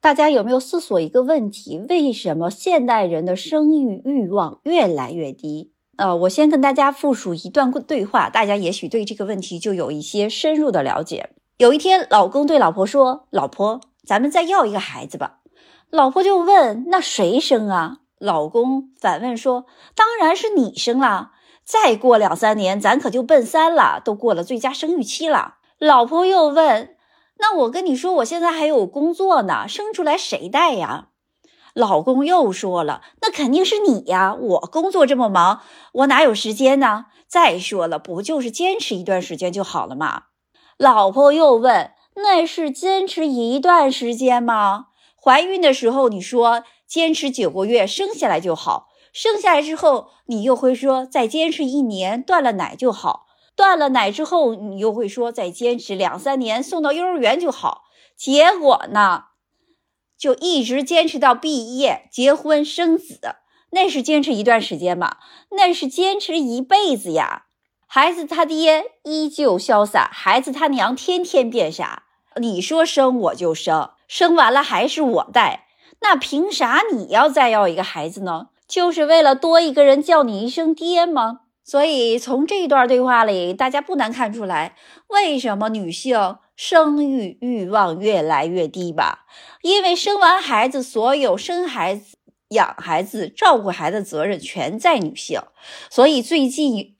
大家有没有思索一个问题？为什么现代人的生育欲望越来越低？呃，我先跟大家复述一段对话，大家也许对这个问题就有一些深入的了解。有一天，老公对老婆说：“老婆，咱们再要一个孩子吧。”老婆就问：“那谁生啊？”老公反问说：“当然是你生啦！再过两三年，咱可就奔三了，都过了最佳生育期了。”老婆又问。那我跟你说，我现在还有工作呢，生出来谁带呀？老公又说了，那肯定是你呀，我工作这么忙，我哪有时间呢？再说了，不就是坚持一段时间就好了吗？老婆又问，那是坚持一段时间吗？怀孕的时候你说坚持九个月生下来就好，生下来之后你又会说再坚持一年断了奶就好。断了奶之后，你又会说再坚持两三年送到幼儿园就好。结果呢，就一直坚持到毕业、结婚、生子，那是坚持一段时间吗？那是坚持一辈子呀！孩子他爹依旧潇洒，孩子他娘天天变傻。你说生我就生，生完了还是我带，那凭啥你要再要一个孩子呢？就是为了多一个人叫你一声爹吗？所以，从这段对话里，大家不难看出来，为什么女性生育欲望越来越低吧？因为生完孩子，所有生孩子、养孩子、照顾孩子责任全在女性。所以，最近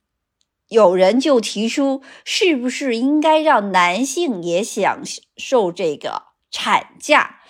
有人就提出，是不是应该让男性也享受这个产假？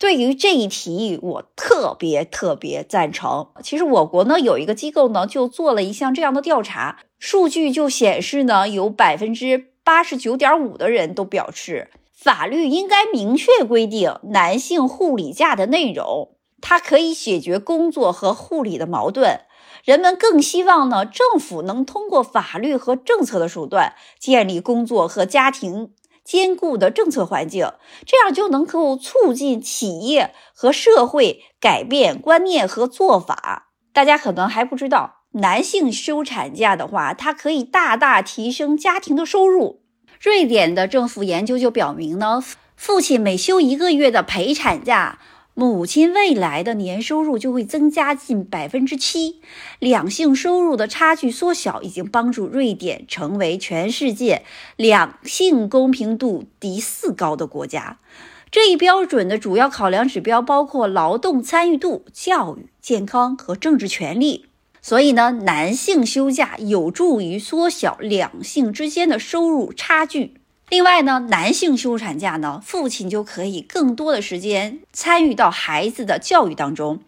对于这一提议，我特别特别赞成。其实我国呢有一个机构呢就做了一项这样的调查，数据就显示呢有百分之八十九点五的人都表示，法律应该明确规定男性护理假的内容，它可以解决工作和护理的矛盾。人们更希望呢政府能通过法律和政策的手段，建立工作和家庭。坚固的政策环境，这样就能够促进企业和社会改变观念和做法。大家可能还不知道，男性休产假的话，它可以大大提升家庭的收入。瑞典的政府研究就表明呢，父亲每休一个月的陪产假。母亲未来的年收入就会增加近百分之七，两性收入的差距缩小，已经帮助瑞典成为全世界两性公平度第四高的国家。这一标准的主要考量指标包括劳动参与度、教育、健康和政治权利。所以呢，男性休假有助于缩小两性之间的收入差距。另外呢，男性休产假呢，父亲就可以更多的时间参与到孩子的教育当中。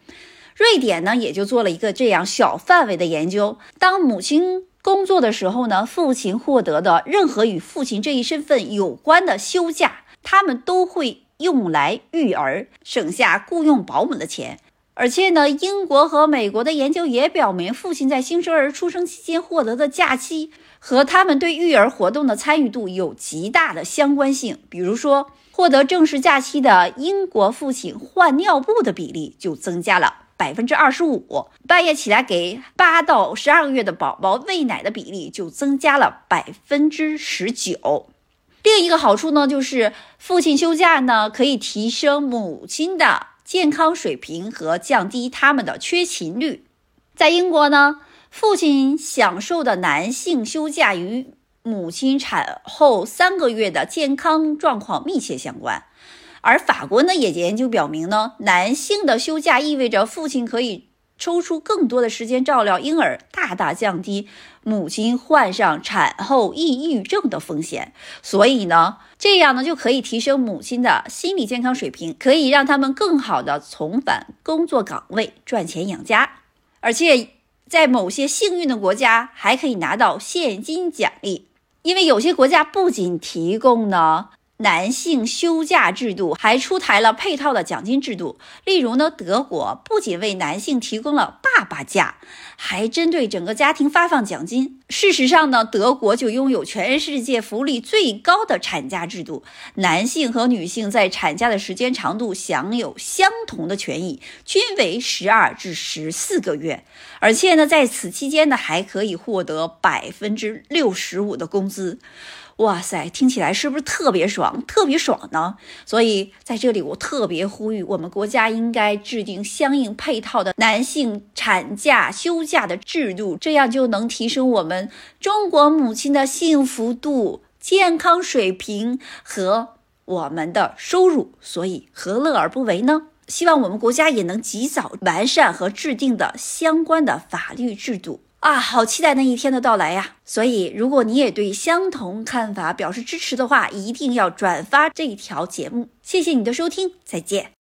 瑞典呢，也就做了一个这样小范围的研究：当母亲工作的时候呢，父亲获得的任何与父亲这一身份有关的休假，他们都会用来育儿，省下雇佣保姆的钱。而且呢，英国和美国的研究也表明，父亲在新生儿出生期间获得的假期。和他们对育儿活动的参与度有极大的相关性。比如说，获得正式假期的英国父亲换尿布的比例就增加了百分之二十五，半夜起来给八到十二个月的宝宝喂奶的比例就增加了百分之十九。另一个好处呢，就是父亲休假呢，可以提升母亲的健康水平和降低他们的缺勤率。在英国呢。父亲享受的男性休假与母亲产后三个月的健康状况密切相关，而法国呢也研究表明呢，男性的休假意味着父亲可以抽出更多的时间照料婴儿，大大降低母亲患上产后抑郁症的风险。所以呢，这样呢就可以提升母亲的心理健康水平，可以让他们更好的重返工作岗位，赚钱养家，而且。在某些幸运的国家，还可以拿到现金奖励，因为有些国家不仅提供呢。男性休假制度还出台了配套的奖金制度，例如呢，德国不仅为男性提供了爸爸假，还针对整个家庭发放奖金。事实上呢，德国就拥有全世界福利最高的产假制度，男性和女性在产假的时间长度享有相同的权益，均为十二至十四个月，而且呢，在此期间呢，还可以获得百分之六十五的工资。哇塞，听起来是不是特别爽，特别爽呢？所以在这里，我特别呼吁，我们国家应该制定相应配套的男性产假、休假的制度，这样就能提升我们中国母亲的幸福度、健康水平和我们的收入。所以，何乐而不为呢？希望我们国家也能及早完善和制定的相关的法律制度。啊，好期待那一天的到来呀！所以，如果你也对相同看法表示支持的话，一定要转发这条节目。谢谢你的收听，再见。